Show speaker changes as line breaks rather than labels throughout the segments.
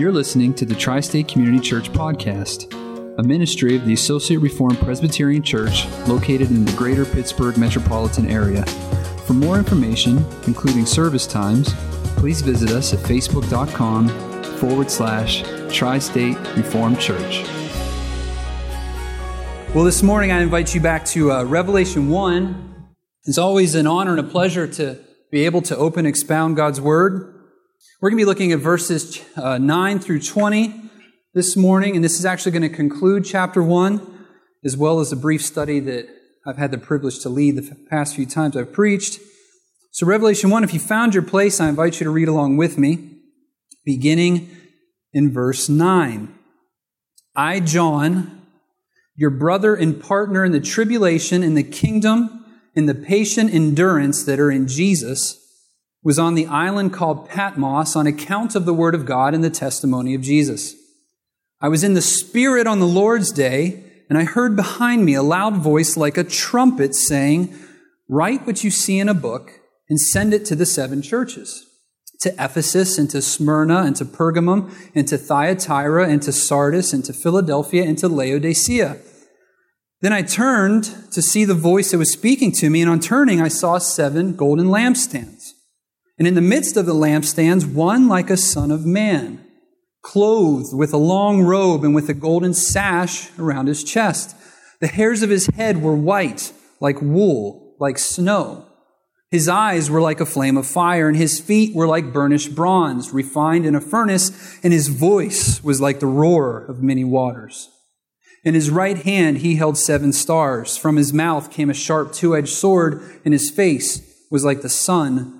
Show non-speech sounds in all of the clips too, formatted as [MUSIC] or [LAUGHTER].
You're listening to the Tri State Community Church Podcast, a ministry of the Associate Reformed Presbyterian Church located in the greater Pittsburgh metropolitan area. For more information, including service times, please visit us at facebook.com forward slash Tri State Reformed Church.
Well, this morning I invite you back to uh, Revelation 1. It's always an honor and a pleasure to be able to open expound God's Word. We're going to be looking at verses uh, 9 through 20 this morning, and this is actually going to conclude chapter 1, as well as a brief study that I've had the privilege to lead the past few times I've preached. So, Revelation 1, if you found your place, I invite you to read along with me, beginning in verse 9. I, John, your brother and partner in the tribulation, in the kingdom, in the patient endurance that are in Jesus, was on the island called Patmos on account of the word of God and the testimony of Jesus. I was in the Spirit on the Lord's day, and I heard behind me a loud voice like a trumpet saying, Write what you see in a book and send it to the seven churches to Ephesus and to Smyrna and to Pergamum and to Thyatira and to Sardis and to Philadelphia and to Laodicea. Then I turned to see the voice that was speaking to me, and on turning, I saw seven golden lampstands. And in the midst of the lampstands, one like a son of man, clothed with a long robe and with a golden sash around his chest. The hairs of his head were white, like wool, like snow. His eyes were like a flame of fire, and his feet were like burnished bronze, refined in a furnace, and his voice was like the roar of many waters. In his right hand he held seven stars. From his mouth came a sharp two edged sword, and his face was like the sun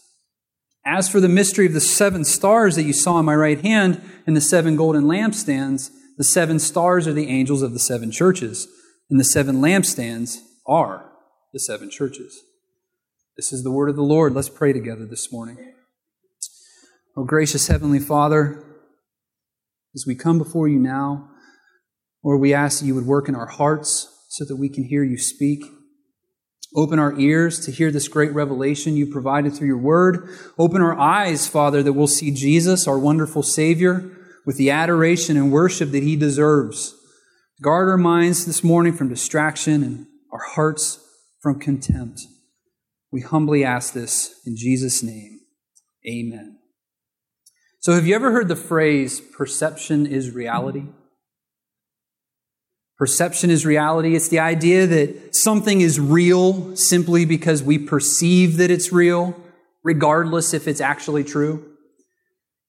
As for the mystery of the seven stars that you saw in my right hand and the seven golden lampstands, the seven stars are the angels of the seven churches, and the seven lampstands are the seven churches. This is the word of the Lord. Let's pray together this morning. Oh, gracious Heavenly Father, as we come before you now, Lord, we ask that you would work in our hearts so that we can hear you speak. Open our ears to hear this great revelation you provided through your word. Open our eyes, Father, that we'll see Jesus, our wonderful Savior, with the adoration and worship that he deserves. Guard our minds this morning from distraction and our hearts from contempt. We humbly ask this in Jesus' name. Amen. So, have you ever heard the phrase, perception is reality? Perception is reality. It's the idea that something is real simply because we perceive that it's real, regardless if it's actually true.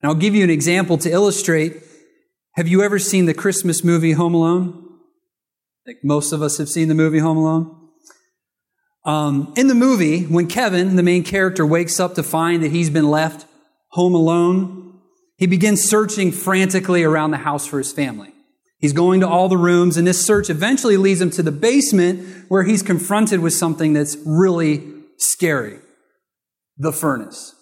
And I'll give you an example to illustrate. Have you ever seen the Christmas movie Home Alone? I think most of us have seen the movie Home Alone. Um, in the movie, when Kevin, the main character, wakes up to find that he's been left home alone, he begins searching frantically around the house for his family. He's going to all the rooms, and this search eventually leads him to the basement where he's confronted with something that's really scary the furnace.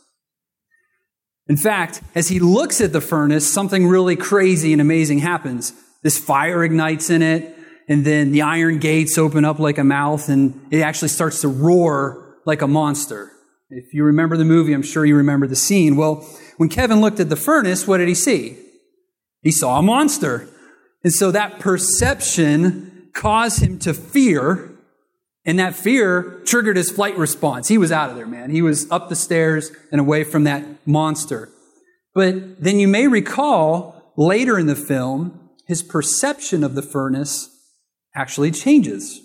In fact, as he looks at the furnace, something really crazy and amazing happens. This fire ignites in it, and then the iron gates open up like a mouth, and it actually starts to roar like a monster. If you remember the movie, I'm sure you remember the scene. Well, when Kevin looked at the furnace, what did he see? He saw a monster. And so that perception caused him to fear, and that fear triggered his flight response. He was out of there, man. He was up the stairs and away from that monster. But then you may recall later in the film, his perception of the furnace actually changes.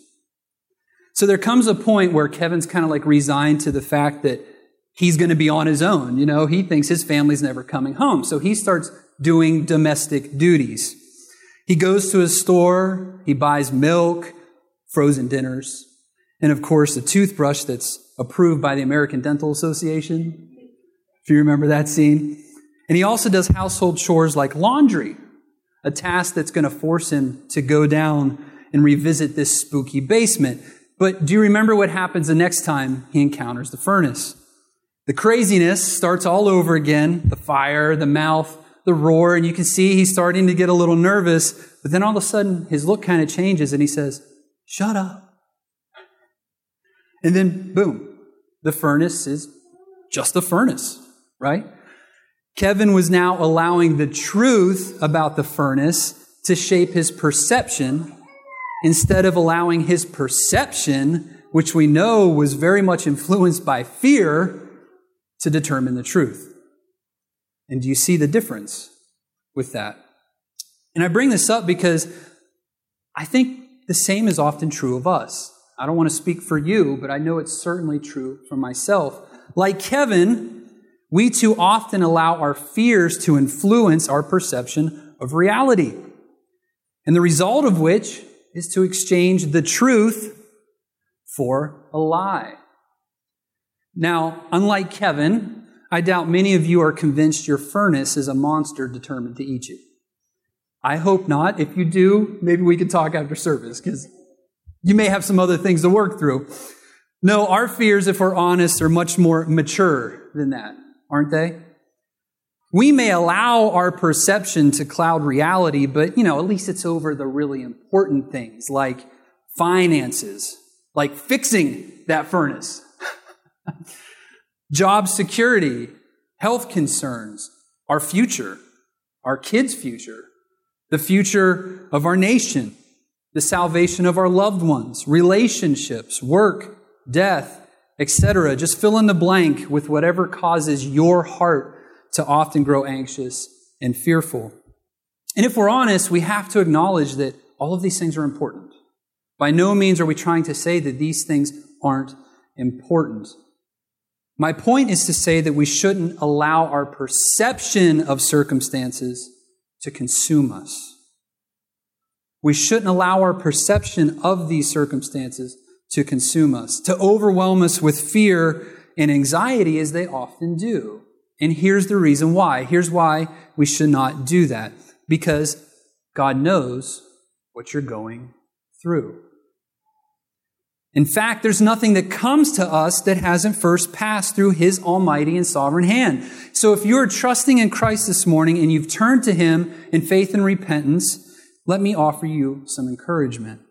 So there comes a point where Kevin's kind of like resigned to the fact that he's going to be on his own. You know, he thinks his family's never coming home. So he starts doing domestic duties. He goes to his store, he buys milk, frozen dinners, and of course, a toothbrush that's approved by the American Dental Association. If you remember that scene. And he also does household chores like laundry, a task that's going to force him to go down and revisit this spooky basement. But do you remember what happens the next time he encounters the furnace? The craziness starts all over again the fire, the mouth, the roar, and you can see he's starting to get a little nervous. But then all of a sudden, his look kind of changes and he says, Shut up. And then, boom, the furnace is just a furnace, right? Kevin was now allowing the truth about the furnace to shape his perception instead of allowing his perception, which we know was very much influenced by fear, to determine the truth. And do you see the difference with that? And I bring this up because I think the same is often true of us. I don't want to speak for you, but I know it's certainly true for myself. Like Kevin, we too often allow our fears to influence our perception of reality. And the result of which is to exchange the truth for a lie. Now, unlike Kevin, I doubt many of you are convinced your furnace is a monster determined to eat you. I hope not. If you do, maybe we can talk after service because you may have some other things to work through. No, our fears, if we're honest, are much more mature than that, aren't they? We may allow our perception to cloud reality, but you know, at least it's over the really important things like finances, like fixing that furnace, [LAUGHS] job security, health concerns, our future, our kids' future, the future of our nation, the salvation of our loved ones, relationships, work, death, etc. Just fill in the blank with whatever causes your heart to often grow anxious and fearful. And if we're honest, we have to acknowledge that all of these things are important. By no means are we trying to say that these things aren't important. My point is to say that we shouldn't allow our perception of circumstances to consume us. We shouldn't allow our perception of these circumstances to consume us, to overwhelm us with fear and anxiety as they often do. And here's the reason why. Here's why we should not do that. Because God knows what you're going through. In fact, there's nothing that comes to us that hasn't first passed through His almighty and sovereign hand. So if you're trusting in Christ this morning and you've turned to Him in faith and repentance, let me offer you some encouragement.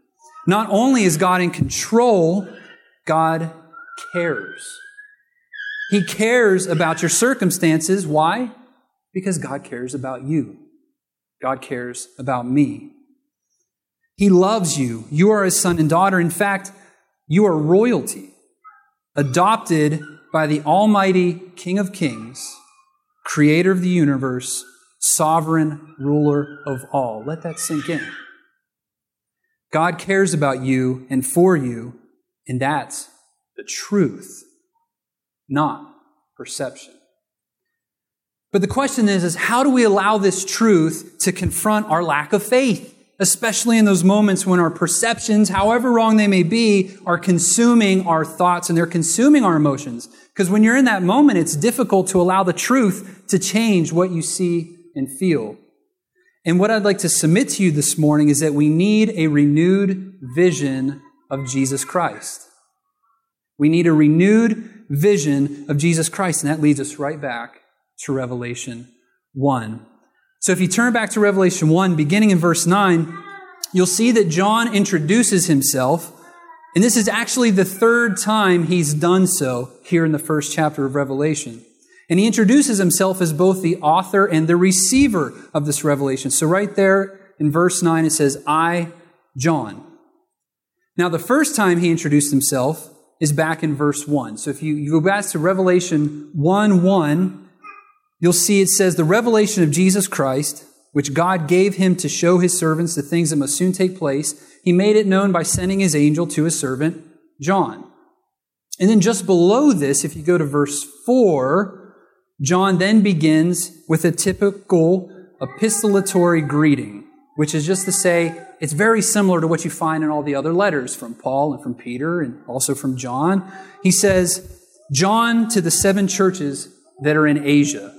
Not only is God in control, God cares. He cares about your circumstances. Why? Because God cares about you. God cares about me. He loves you. You are his son and daughter. In fact, you are royalty, adopted by the Almighty King of Kings, creator of the universe, sovereign ruler of all. Let that sink in. God cares about you and for you, and that's the truth, not perception. But the question is, is how do we allow this truth to confront our lack of faith? Especially in those moments when our perceptions, however wrong they may be, are consuming our thoughts and they're consuming our emotions. Because when you're in that moment, it's difficult to allow the truth to change what you see and feel. And what I'd like to submit to you this morning is that we need a renewed vision of Jesus Christ. We need a renewed vision of Jesus Christ, and that leads us right back to Revelation 1. So if you turn back to Revelation 1, beginning in verse 9, you'll see that John introduces himself, and this is actually the third time he's done so here in the first chapter of Revelation. And he introduces himself as both the author and the receiver of this revelation. So, right there in verse 9, it says, I, John. Now, the first time he introduced himself is back in verse 1. So, if you, you go back to Revelation 1 1, you'll see it says, The revelation of Jesus Christ, which God gave him to show his servants the things that must soon take place, he made it known by sending his angel to his servant, John. And then just below this, if you go to verse 4, John then begins with a typical epistolatory greeting, which is just to say it's very similar to what you find in all the other letters from Paul and from Peter and also from John. He says, John to the seven churches that are in Asia.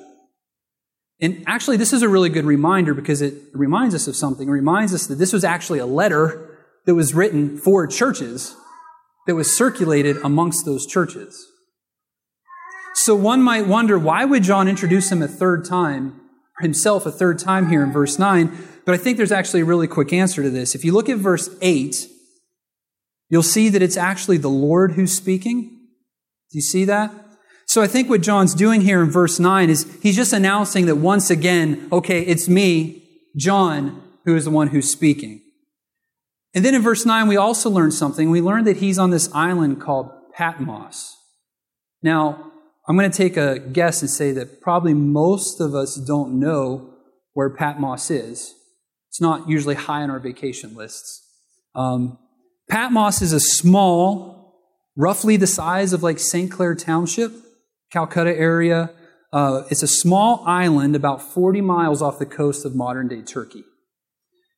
And actually, this is a really good reminder because it reminds us of something. It reminds us that this was actually a letter that was written for churches that was circulated amongst those churches. So one might wonder why would John introduce him a third time, himself a third time here in verse 9? But I think there's actually a really quick answer to this. If you look at verse 8, you'll see that it's actually the Lord who's speaking. Do you see that? So I think what John's doing here in verse 9 is he's just announcing that once again, okay, it's me, John, who is the one who's speaking. And then in verse 9, we also learn something. We learn that he's on this island called Patmos. Now, I'm going to take a guess and say that probably most of us don't know where Patmos is. It's not usually high on our vacation lists. Um, Patmos is a small, roughly the size of like St. Clair Township, Calcutta area. Uh, it's a small island about 40 miles off the coast of modern day Turkey.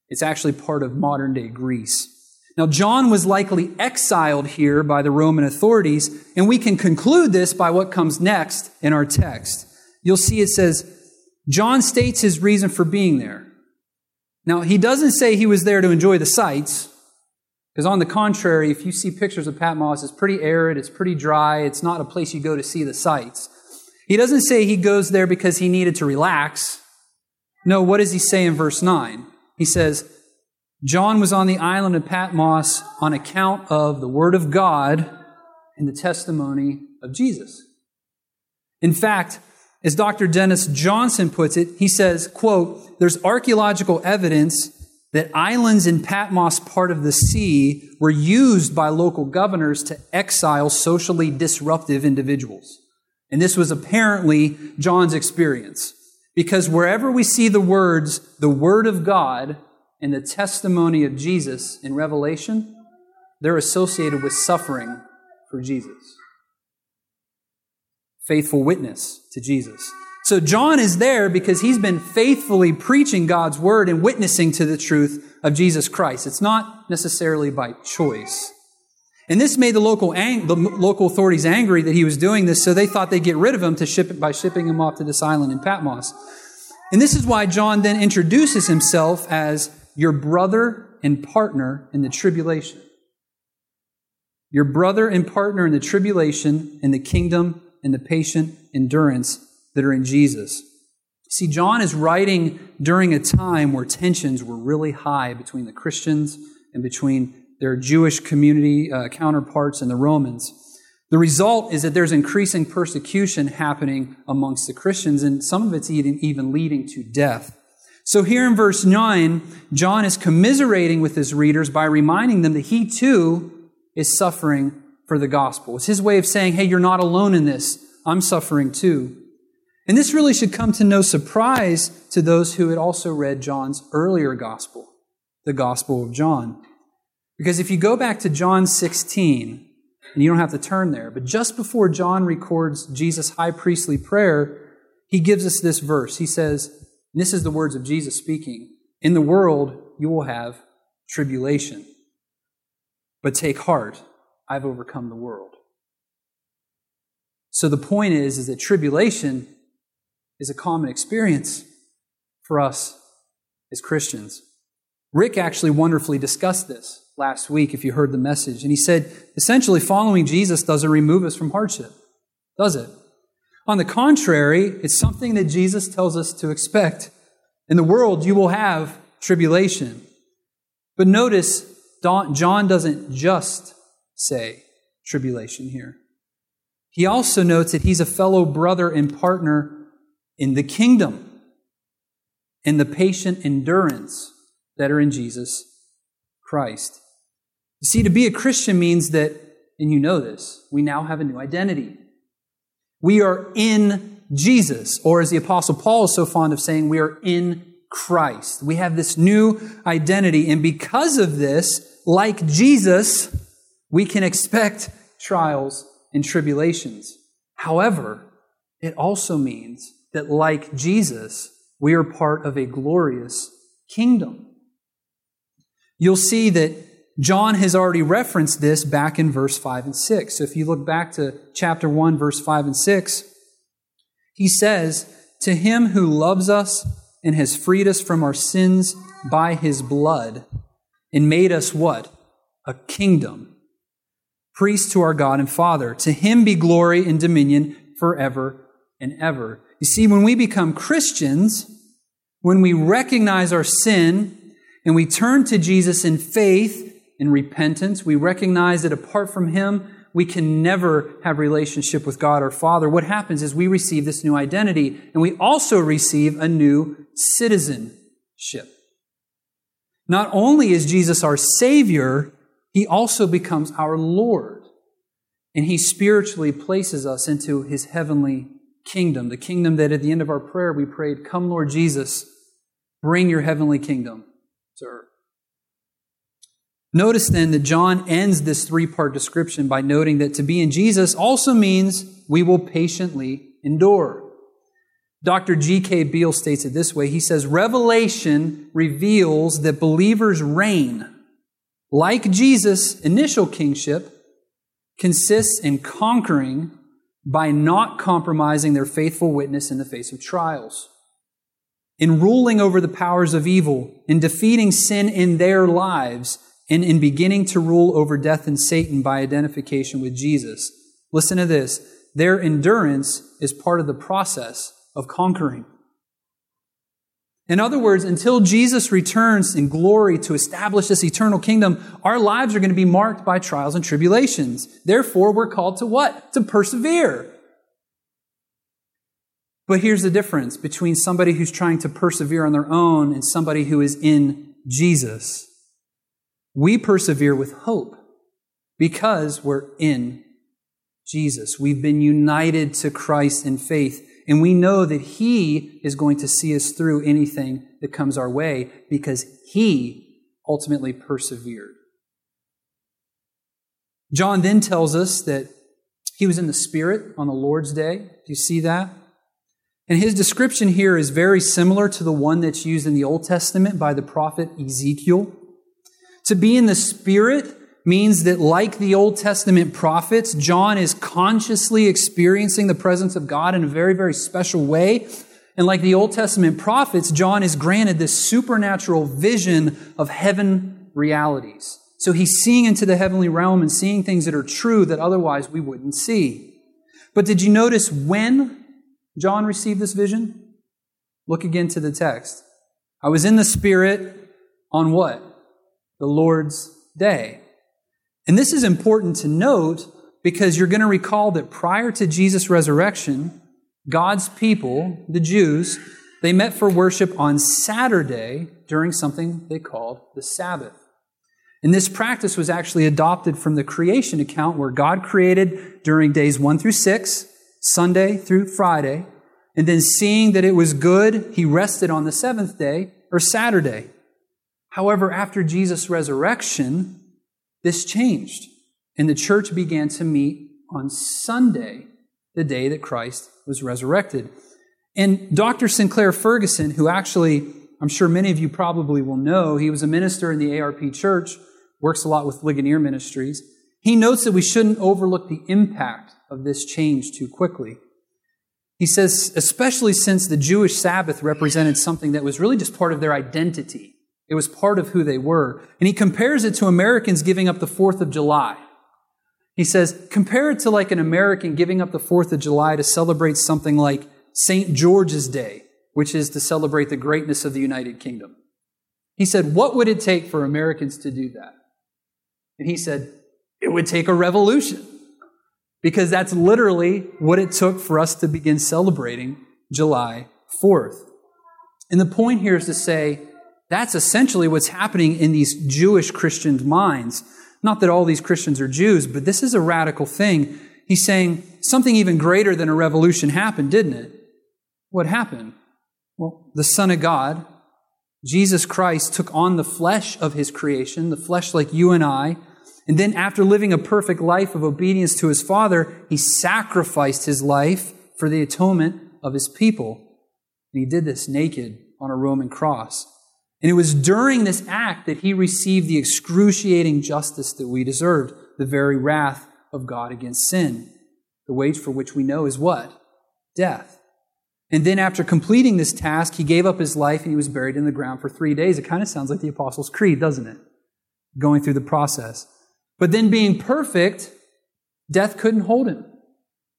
It's actually part of modern day Greece. Now, John was likely exiled here by the Roman authorities, and we can conclude this by what comes next in our text. You'll see it says, John states his reason for being there. Now, he doesn't say he was there to enjoy the sights, because on the contrary, if you see pictures of Patmos, it's pretty arid, it's pretty dry, it's not a place you go to see the sights. He doesn't say he goes there because he needed to relax. No, what does he say in verse 9? He says, John was on the island of Patmos on account of the Word of God and the testimony of Jesus. In fact, as Dr. Dennis Johnson puts it, he says, quote, there's archaeological evidence that islands in Patmos part of the sea were used by local governors to exile socially disruptive individuals. And this was apparently John's experience. Because wherever we see the words, the Word of God, and the testimony of Jesus in Revelation, they're associated with suffering for Jesus. Faithful witness to Jesus. So John is there because he's been faithfully preaching God's word and witnessing to the truth of Jesus Christ. It's not necessarily by choice. And this made the local, ang- the local authorities angry that he was doing this, so they thought they'd get rid of him to ship by shipping him off to this island in Patmos. And this is why John then introduces himself as your brother and partner in the tribulation. Your brother and partner in the tribulation, in the kingdom, in the patient endurance that are in Jesus. See, John is writing during a time where tensions were really high between the Christians and between their Jewish community uh, counterparts and the Romans. The result is that there's increasing persecution happening amongst the Christians, and some of it's even, even leading to death. So here in verse 9, John is commiserating with his readers by reminding them that he too is suffering for the gospel. It's his way of saying, hey, you're not alone in this. I'm suffering too. And this really should come to no surprise to those who had also read John's earlier gospel, the Gospel of John. Because if you go back to John 16, and you don't have to turn there, but just before John records Jesus' high priestly prayer, he gives us this verse. He says, this is the words of Jesus speaking In the world, you will have tribulation. But take heart, I've overcome the world. So the point is, is that tribulation is a common experience for us as Christians. Rick actually wonderfully discussed this last week, if you heard the message. And he said, essentially, following Jesus doesn't remove us from hardship, does it? On the contrary, it's something that Jesus tells us to expect. In the world, you will have tribulation. But notice, John doesn't just say tribulation here. He also notes that he's a fellow brother and partner in the kingdom, in the patient endurance that are in Jesus Christ. You see, to be a Christian means that, and you know this, we now have a new identity. We are in Jesus, or as the Apostle Paul is so fond of saying, we are in Christ. We have this new identity, and because of this, like Jesus, we can expect trials and tribulations. However, it also means that, like Jesus, we are part of a glorious kingdom. You'll see that John has already referenced this back in verse 5 and 6. So if you look back to chapter 1, verse 5 and 6, he says, To him who loves us and has freed us from our sins by his blood and made us what? a kingdom, priest to our God and Father. To him be glory and dominion forever and ever. You see, when we become Christians, when we recognize our sin and we turn to Jesus in faith and repentance, we recognize that apart from him, we can never have relationship with God our Father. What happens is we receive this new identity and we also receive a new citizenship. Not only is Jesus our Savior, He also becomes our Lord. And He spiritually places us into His heavenly kingdom, the kingdom that at the end of our prayer we prayed, Come, Lord Jesus, bring your heavenly kingdom to earth. Notice then that John ends this three part description by noting that to be in Jesus also means we will patiently endure. Dr. G.K. Beale states it this way He says, Revelation reveals that believers' reign, like Jesus' initial kingship, consists in conquering by not compromising their faithful witness in the face of trials, in ruling over the powers of evil, in defeating sin in their lives, and in beginning to rule over death and Satan by identification with Jesus. Listen to this. Their endurance is part of the process of conquering. In other words, until Jesus returns in glory to establish this eternal kingdom, our lives are going to be marked by trials and tribulations. Therefore, we're called to what? To persevere. But here's the difference between somebody who's trying to persevere on their own and somebody who is in Jesus. We persevere with hope because we're in Jesus. We've been united to Christ in faith. And we know that He is going to see us through anything that comes our way because He ultimately persevered. John then tells us that he was in the Spirit on the Lord's day. Do you see that? And his description here is very similar to the one that's used in the Old Testament by the prophet Ezekiel. To be in the Spirit means that, like the Old Testament prophets, John is consciously experiencing the presence of God in a very, very special way. And like the Old Testament prophets, John is granted this supernatural vision of heaven realities. So he's seeing into the heavenly realm and seeing things that are true that otherwise we wouldn't see. But did you notice when John received this vision? Look again to the text. I was in the Spirit on what? The Lord's day. And this is important to note because you're going to recall that prior to Jesus' resurrection, God's people, the Jews, they met for worship on Saturday during something they called the Sabbath. And this practice was actually adopted from the creation account where God created during days 1 through 6, Sunday through Friday, and then seeing that it was good, he rested on the seventh day or Saturday. However, after Jesus' resurrection, this changed, and the church began to meet on Sunday, the day that Christ was resurrected. And Dr. Sinclair Ferguson, who actually, I'm sure many of you probably will know, he was a minister in the ARP church, works a lot with Ligonier Ministries. He notes that we shouldn't overlook the impact of this change too quickly. He says, especially since the Jewish Sabbath represented something that was really just part of their identity. It was part of who they were. And he compares it to Americans giving up the 4th of July. He says, compare it to like an American giving up the 4th of July to celebrate something like St. George's Day, which is to celebrate the greatness of the United Kingdom. He said, what would it take for Americans to do that? And he said, it would take a revolution. Because that's literally what it took for us to begin celebrating July 4th. And the point here is to say, that's essentially what's happening in these Jewish Christians' minds. Not that all these Christians are Jews, but this is a radical thing. He's saying something even greater than a revolution happened, didn't it? What happened? Well, the Son of God, Jesus Christ, took on the flesh of his creation, the flesh like you and I. And then, after living a perfect life of obedience to his Father, he sacrificed his life for the atonement of his people. And he did this naked on a Roman cross. And it was during this act that he received the excruciating justice that we deserved, the very wrath of God against sin. The wage for which we know is what? Death. And then after completing this task, he gave up his life and he was buried in the ground for three days. It kind of sounds like the Apostles' Creed, doesn't it? Going through the process. But then being perfect, death couldn't hold him.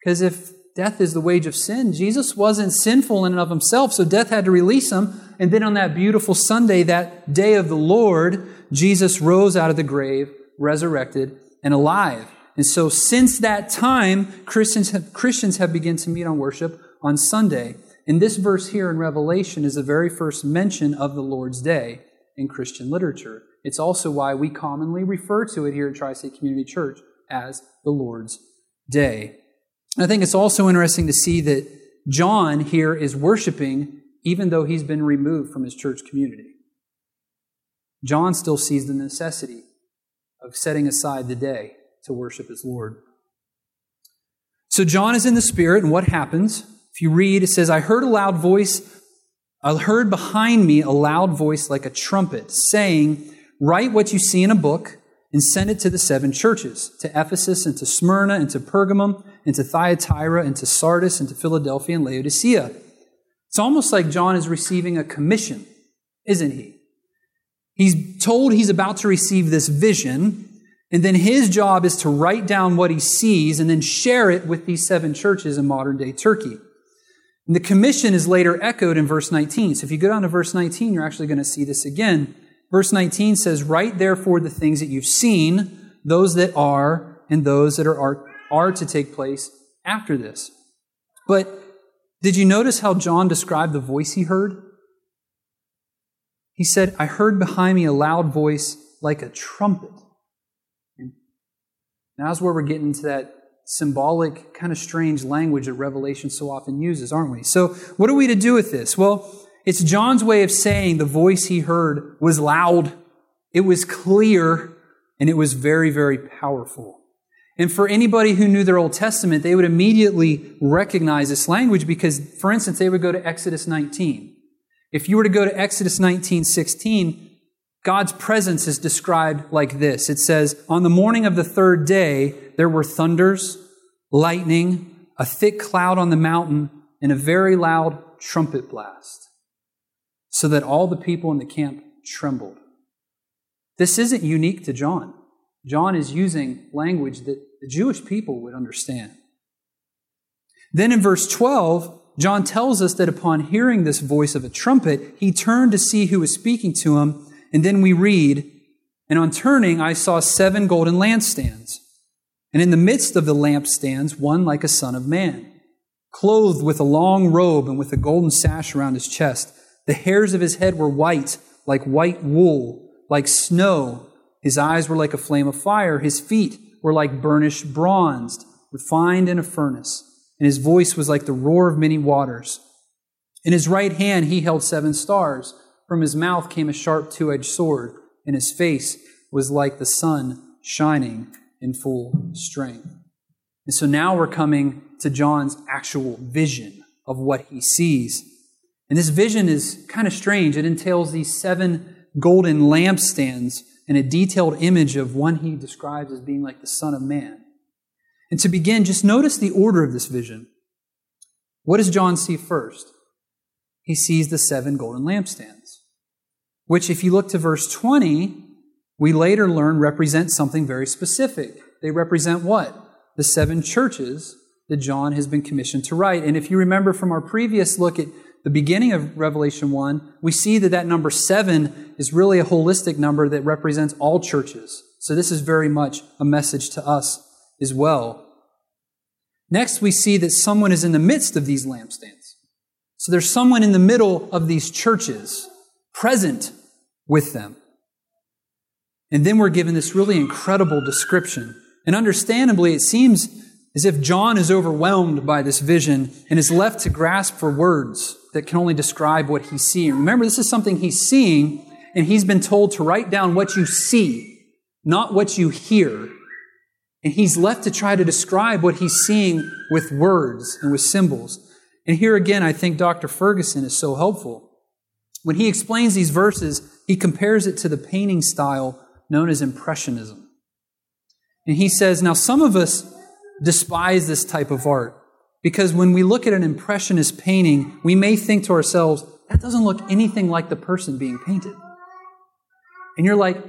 Because if death is the wage of sin, Jesus wasn't sinful in and of himself, so death had to release him. And then on that beautiful Sunday, that day of the Lord, Jesus rose out of the grave, resurrected, and alive. And so since that time, Christians have, Christians have begun to meet on worship on Sunday. And this verse here in Revelation is the very first mention of the Lord's Day in Christian literature. It's also why we commonly refer to it here at Tri State Community Church as the Lord's Day. I think it's also interesting to see that John here is worshiping even though he's been removed from his church community. John still sees the necessity of setting aside the day to worship his Lord. So John is in the Spirit, and what happens? If you read, it says, I heard a loud voice, I heard behind me a loud voice like a trumpet, saying, Write what you see in a book and send it to the seven churches to Ephesus and to Smyrna and to Pergamum and to Thyatira and to Sardis and to Philadelphia and Laodicea. It's almost like John is receiving a commission, isn't he? He's told he's about to receive this vision, and then his job is to write down what he sees and then share it with these seven churches in modern day Turkey. And the commission is later echoed in verse 19. So if you go down to verse 19, you're actually going to see this again. Verse 19 says, Write therefore the things that you've seen, those that are, and those that are, are, are to take place after this. But did you notice how John described the voice he heard? He said, I heard behind me a loud voice like a trumpet. And now's where we're getting into that symbolic, kind of strange language that Revelation so often uses, aren't we? So, what are we to do with this? Well, it's John's way of saying the voice he heard was loud, it was clear, and it was very, very powerful. And for anybody who knew their Old Testament, they would immediately recognize this language because, for instance, they would go to Exodus 19. If you were to go to Exodus 19, 16, God's presence is described like this. It says, On the morning of the third day, there were thunders, lightning, a thick cloud on the mountain, and a very loud trumpet blast so that all the people in the camp trembled. This isn't unique to John. John is using language that the Jewish people would understand. Then in verse 12, John tells us that upon hearing this voice of a trumpet, he turned to see who was speaking to him. And then we read, And on turning, I saw seven golden lampstands. And in the midst of the lampstands, one like a son of man, clothed with a long robe and with a golden sash around his chest. The hairs of his head were white, like white wool, like snow. His eyes were like a flame of fire. His feet were like burnished bronze, refined in a furnace. And his voice was like the roar of many waters. In his right hand he held seven stars. From his mouth came a sharp two edged sword, and his face was like the sun shining in full strength. And so now we're coming to John's actual vision of what he sees. And this vision is kind of strange. It entails these seven golden lampstands and a detailed image of one he describes as being like the Son of Man. And to begin, just notice the order of this vision. What does John see first? He sees the seven golden lampstands, which, if you look to verse 20, we later learn represent something very specific. They represent what? The seven churches that John has been commissioned to write. And if you remember from our previous look at the beginning of Revelation 1, we see that that number seven is really a holistic number that represents all churches. So this is very much a message to us as well. Next, we see that someone is in the midst of these lampstands. So there's someone in the middle of these churches, present with them. And then we're given this really incredible description. And understandably, it seems as if John is overwhelmed by this vision and is left to grasp for words that can only describe what he's seeing. Remember, this is something he's seeing, and he's been told to write down what you see, not what you hear. And he's left to try to describe what he's seeing with words and with symbols. And here again, I think Dr. Ferguson is so helpful. When he explains these verses, he compares it to the painting style known as Impressionism. And he says, Now, some of us despise this type of art. Because when we look at an impressionist painting, we may think to ourselves, that doesn't look anything like the person being painted. And you're like,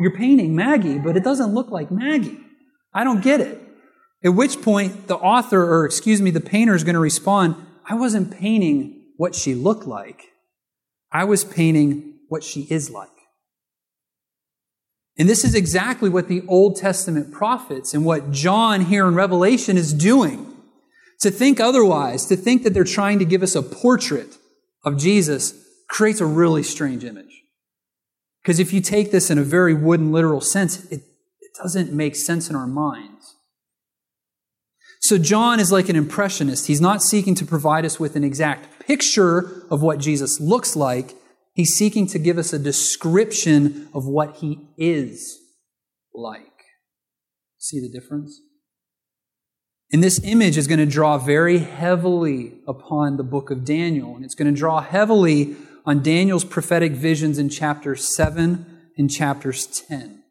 you're painting Maggie, but it doesn't look like Maggie. I don't get it. At which point, the author, or excuse me, the painter is going to respond, I wasn't painting what she looked like. I was painting what she is like. And this is exactly what the Old Testament prophets and what John here in Revelation is doing. To think otherwise, to think that they're trying to give us a portrait of Jesus, creates a really strange image. Because if you take this in a very wooden, literal sense, it, it doesn't make sense in our minds. So John is like an impressionist. He's not seeking to provide us with an exact picture of what Jesus looks like. He's seeking to give us a description of what he is like. See the difference? And this image is going to draw very heavily upon the book of Daniel, and it's going to draw heavily on Daniel's prophetic visions in chapters 7 and chapters 10.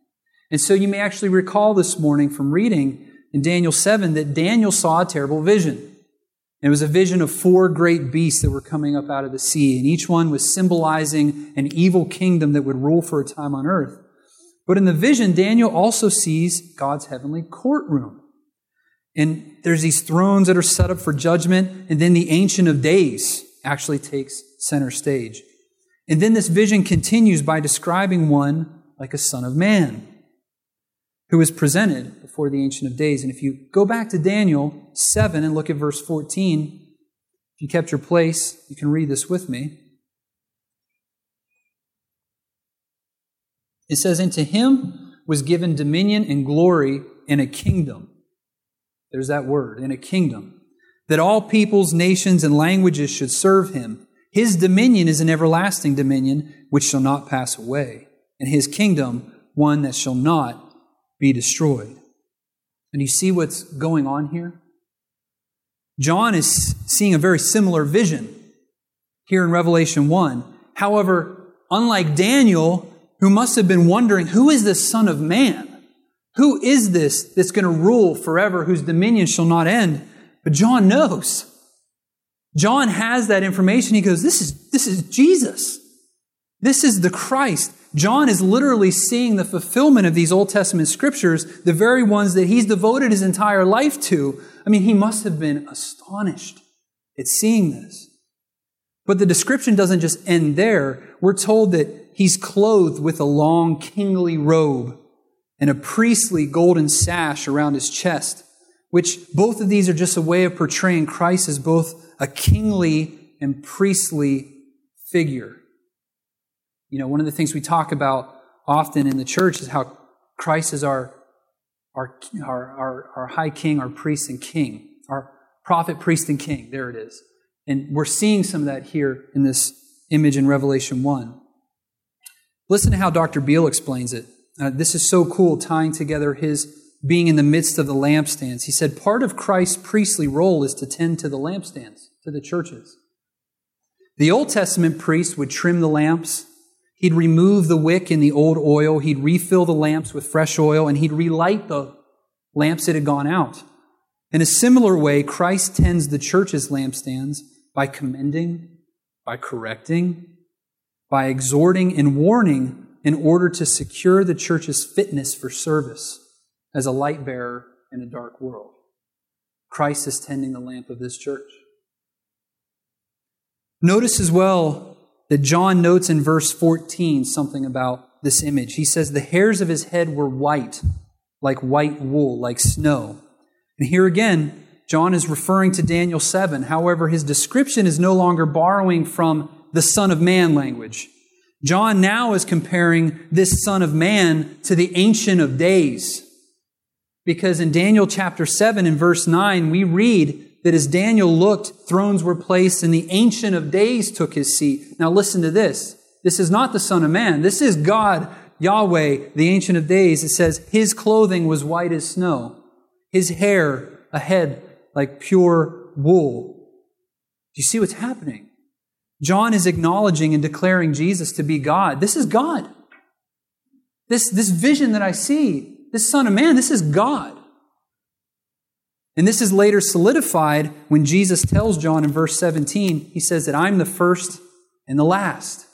And so you may actually recall this morning from reading in Daniel 7 that Daniel saw a terrible vision. And it was a vision of four great beasts that were coming up out of the sea, and each one was symbolizing an evil kingdom that would rule for a time on earth. But in the vision, Daniel also sees God's heavenly courtroom. And there's these thrones that are set up for judgment, and then the Ancient of Days actually takes center stage. And then this vision continues by describing one like a son of man who is presented before the Ancient of Days. And if you go back to Daniel 7 and look at verse 14, if you kept your place, you can read this with me. It says, And to him was given dominion and glory and a kingdom. There's that word, in a kingdom, that all peoples, nations, and languages should serve him. His dominion is an everlasting dominion which shall not pass away, and his kingdom one that shall not be destroyed. And you see what's going on here? John is seeing a very similar vision here in Revelation 1. However, unlike Daniel, who must have been wondering, who is this Son of Man? Who is this that's going to rule forever, whose dominion shall not end? But John knows. John has that information. He goes, This is, this is Jesus. This is the Christ. John is literally seeing the fulfillment of these Old Testament scriptures, the very ones that he's devoted his entire life to. I mean, he must have been astonished at seeing this. But the description doesn't just end there. We're told that he's clothed with a long kingly robe and a priestly golden sash around his chest, which both of these are just a way of portraying Christ as both a kingly and priestly figure. You know, one of the things we talk about often in the church is how Christ is our, our, our, our, our high king, our priest and king, our prophet, priest, and king. There it is. And we're seeing some of that here in this image in Revelation 1. Listen to how Dr. Beale explains it. Uh, this is so cool, tying together his being in the midst of the lampstands. He said, Part of Christ's priestly role is to tend to the lampstands to the churches. The Old Testament priest would trim the lamps. He'd remove the wick in the old oil. He'd refill the lamps with fresh oil and he'd relight the lamps that had gone out. In a similar way, Christ tends the church's lampstands by commending, by correcting, by exhorting and warning in order to secure the church's fitness for service as a light bearer in a dark world. Christ is tending the lamp of this church. Notice as well that John notes in verse 14 something about this image. He says, The hairs of his head were white, like white wool, like snow. And here again, John is referring to Daniel 7. However, his description is no longer borrowing from the Son of Man language. John now is comparing this Son of Man to the Ancient of Days. Because in Daniel chapter 7 and verse 9, we read that as Daniel looked, thrones were placed and the Ancient of Days took his seat. Now listen to this. This is not the Son of Man. This is God, Yahweh, the Ancient of Days. It says, His clothing was white as snow, His hair a head like pure wool. Do you see what's happening? John is acknowledging and declaring Jesus to be God. This is God. This, this vision that I see, this Son of Man, this is God. And this is later solidified when Jesus tells John in verse 17, he says that I'm the first and the last.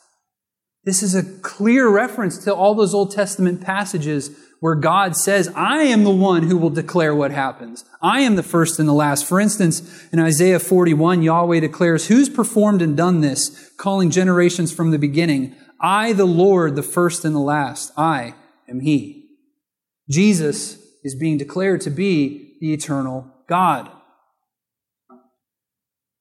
This is a clear reference to all those Old Testament passages where God says, I am the one who will declare what happens. I am the first and the last. For instance, in Isaiah 41, Yahweh declares, Who's performed and done this, calling generations from the beginning? I, the Lord, the first and the last. I am He. Jesus is being declared to be the eternal God.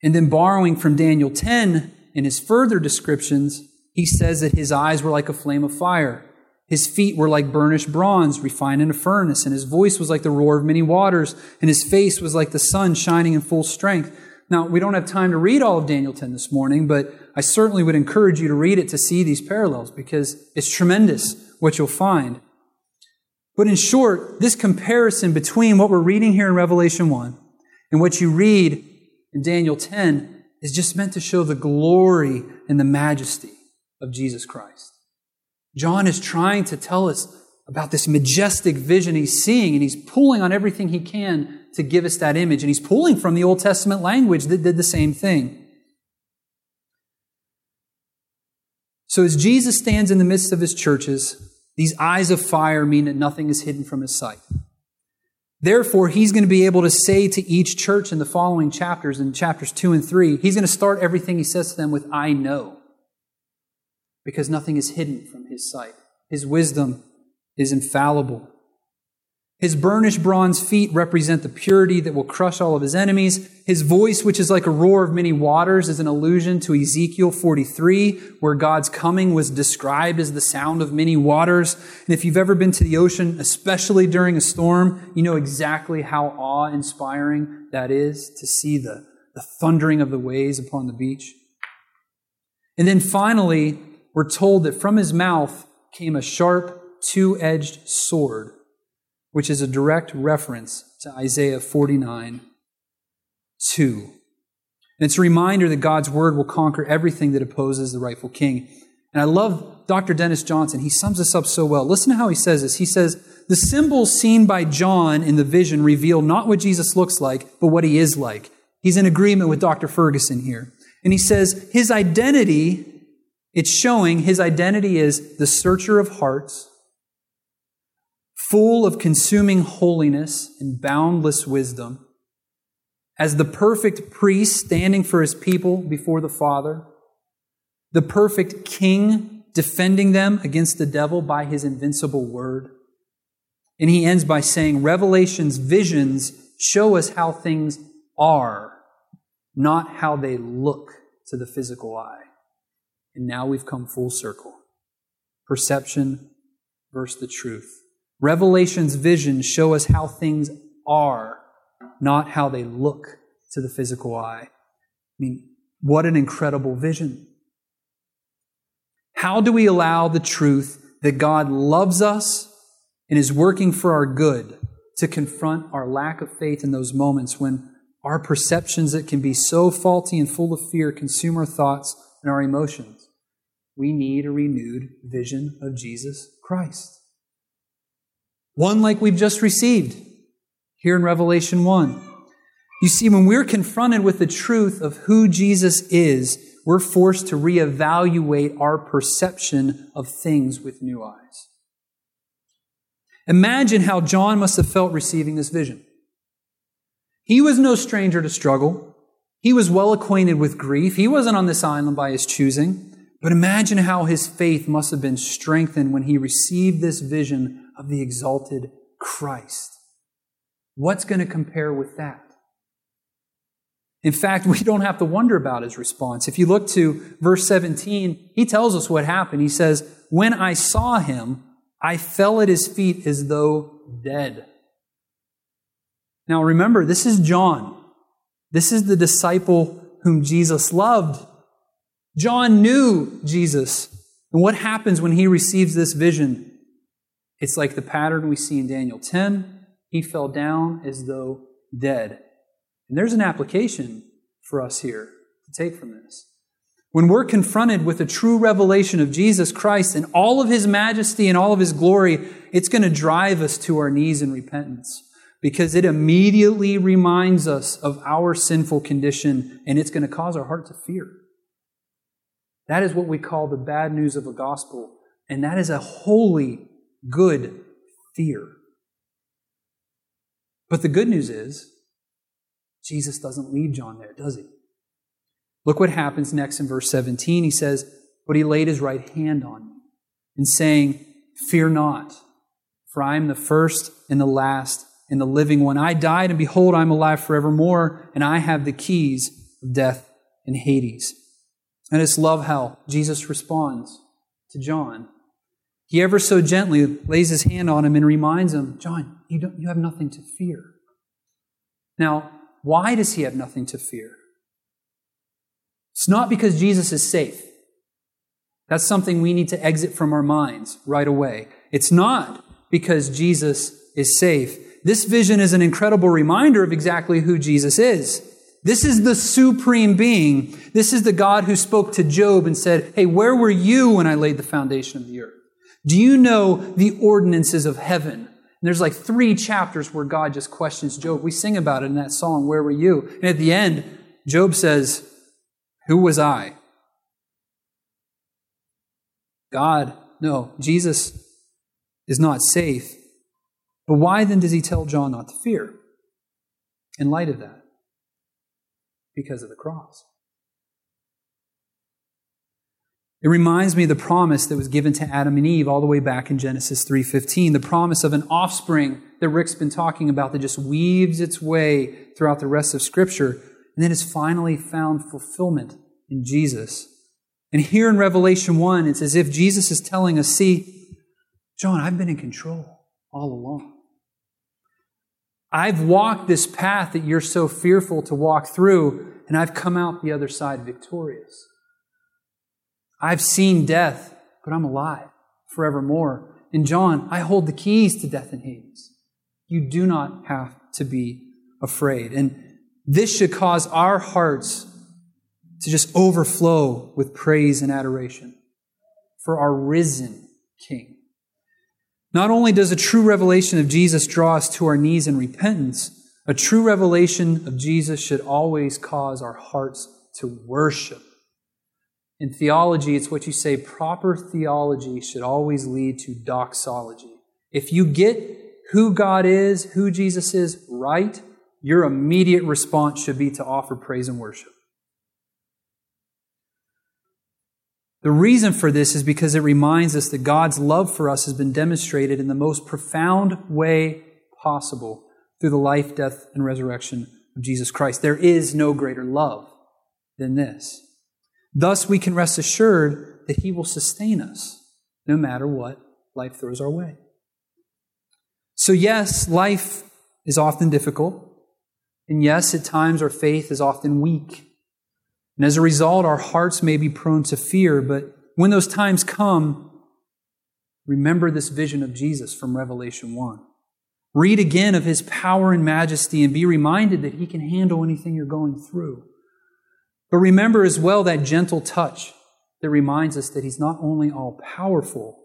And then borrowing from Daniel 10 in his further descriptions, he says that his eyes were like a flame of fire. His feet were like burnished bronze refined in a furnace, and his voice was like the roar of many waters, and his face was like the sun shining in full strength. Now, we don't have time to read all of Daniel 10 this morning, but I certainly would encourage you to read it to see these parallels because it's tremendous what you'll find. But in short, this comparison between what we're reading here in Revelation 1 and what you read in Daniel 10 is just meant to show the glory and the majesty of Jesus Christ. John is trying to tell us about this majestic vision he's seeing, and he's pulling on everything he can to give us that image. And he's pulling from the Old Testament language that did the same thing. So, as Jesus stands in the midst of his churches, these eyes of fire mean that nothing is hidden from his sight. Therefore, he's going to be able to say to each church in the following chapters, in chapters 2 and 3, he's going to start everything he says to them with, I know because nothing is hidden from his sight. His wisdom is infallible. His burnished bronze feet represent the purity that will crush all of his enemies. His voice, which is like a roar of many waters, is an allusion to Ezekiel 43, where God's coming was described as the sound of many waters. And if you've ever been to the ocean, especially during a storm, you know exactly how awe inspiring that is to see the, the thundering of the waves upon the beach. And then finally, we're told that from his mouth came a sharp, two edged sword, which is a direct reference to Isaiah 49 2. And it's a reminder that God's word will conquer everything that opposes the rightful king. And I love Dr. Dennis Johnson. He sums this up so well. Listen to how he says this. He says, The symbols seen by John in the vision reveal not what Jesus looks like, but what he is like. He's in agreement with Dr. Ferguson here. And he says, His identity it's showing his identity is the searcher of hearts, full of consuming holiness and boundless wisdom, as the perfect priest standing for his people before the Father, the perfect king defending them against the devil by his invincible word. And he ends by saying, Revelation's visions show us how things are, not how they look to the physical eye. And now we've come full circle. Perception versus the truth. Revelation's visions show us how things are, not how they look to the physical eye. I mean, what an incredible vision. How do we allow the truth that God loves us and is working for our good to confront our lack of faith in those moments when our perceptions that can be so faulty and full of fear consume our thoughts and our emotions? We need a renewed vision of Jesus Christ. One like we've just received here in Revelation 1. You see, when we're confronted with the truth of who Jesus is, we're forced to reevaluate our perception of things with new eyes. Imagine how John must have felt receiving this vision. He was no stranger to struggle. He was well acquainted with grief. He wasn't on this island by his choosing. But imagine how his faith must have been strengthened when he received this vision of the exalted Christ. What's going to compare with that? In fact, [LAUGHS] we don't have to wonder about his response. If you look to verse 17, he tells us what happened. He says, When I saw him, I fell at his feet as though dead. Now remember, this is John. This is the disciple whom Jesus loved. John knew Jesus. And what happens when he receives this vision? It's like the pattern we see in Daniel 10. He fell down as though dead. And there's an application for us here to take from this. When we're confronted with a true revelation of Jesus Christ and all of his majesty and all of his glory, it's going to drive us to our knees in repentance because it immediately reminds us of our sinful condition and it's going to cause our heart to fear. That is what we call the bad news of the gospel. And that is a holy, good fear. But the good news is, Jesus doesn't leave John there, does he? Look what happens next in verse 17. He says, But he laid his right hand on me, and saying, Fear not, for I am the first and the last and the living one. I died, and behold, I am alive forevermore, and I have the keys of death and Hades. And it's love how Jesus responds to John. He ever so gently lays his hand on him and reminds him, John, you, don't, you have nothing to fear. Now, why does he have nothing to fear? It's not because Jesus is safe. That's something we need to exit from our minds right away. It's not because Jesus is safe. This vision is an incredible reminder of exactly who Jesus is. This is the supreme being. This is the God who spoke to Job and said, Hey, where were you when I laid the foundation of the earth? Do you know the ordinances of heaven? And there's like three chapters where God just questions Job. We sing about it in that song, Where Were You? And at the end, Job says, Who was I? God, no, Jesus is not safe. But why then does he tell John not to fear in light of that? Because of the cross. It reminds me of the promise that was given to Adam and Eve all the way back in Genesis 3:15, the promise of an offspring that Rick's been talking about that just weaves its way throughout the rest of scripture and then has finally found fulfillment in Jesus. And here in Revelation 1, it's as if Jesus is telling us, see, John, I've been in control all along. I've walked this path that you're so fearful to walk through, and I've come out the other side victorious. I've seen death, but I'm alive forevermore. And John, I hold the keys to death and Hades. You do not have to be afraid. And this should cause our hearts to just overflow with praise and adoration for our risen King. Not only does a true revelation of Jesus draw us to our knees in repentance, a true revelation of Jesus should always cause our hearts to worship. In theology, it's what you say proper theology should always lead to doxology. If you get who God is, who Jesus is right, your immediate response should be to offer praise and worship. The reason for this is because it reminds us that God's love for us has been demonstrated in the most profound way possible through the life, death, and resurrection of Jesus Christ. There is no greater love than this. Thus, we can rest assured that He will sustain us no matter what life throws our way. So, yes, life is often difficult. And yes, at times our faith is often weak. And as a result, our hearts may be prone to fear, but when those times come, remember this vision of Jesus from Revelation 1. Read again of his power and majesty and be reminded that he can handle anything you're going through. But remember as well that gentle touch that reminds us that he's not only all powerful,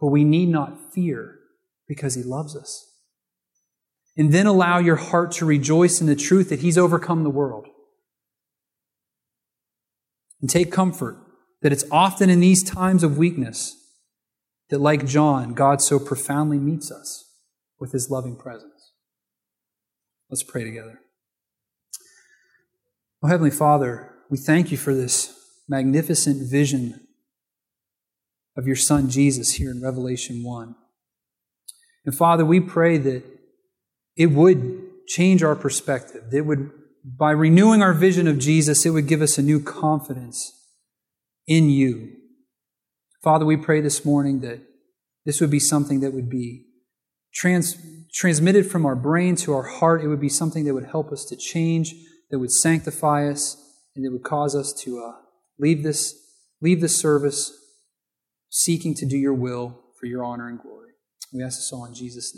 but we need not fear because he loves us. And then allow your heart to rejoice in the truth that he's overcome the world. And take comfort that it's often in these times of weakness that, like John, God so profoundly meets us with his loving presence. Let's pray together. Oh, Heavenly Father, we thank you for this magnificent vision of your Son Jesus here in Revelation 1. And Father, we pray that it would change our perspective. It would by renewing our vision of Jesus, it would give us a new confidence in you. Father, we pray this morning that this would be something that would be trans- transmitted from our brain to our heart. It would be something that would help us to change, that would sanctify us, and that would cause us to uh, leave this leave this service seeking to do your will for your honor and glory. We ask this all in Jesus' name.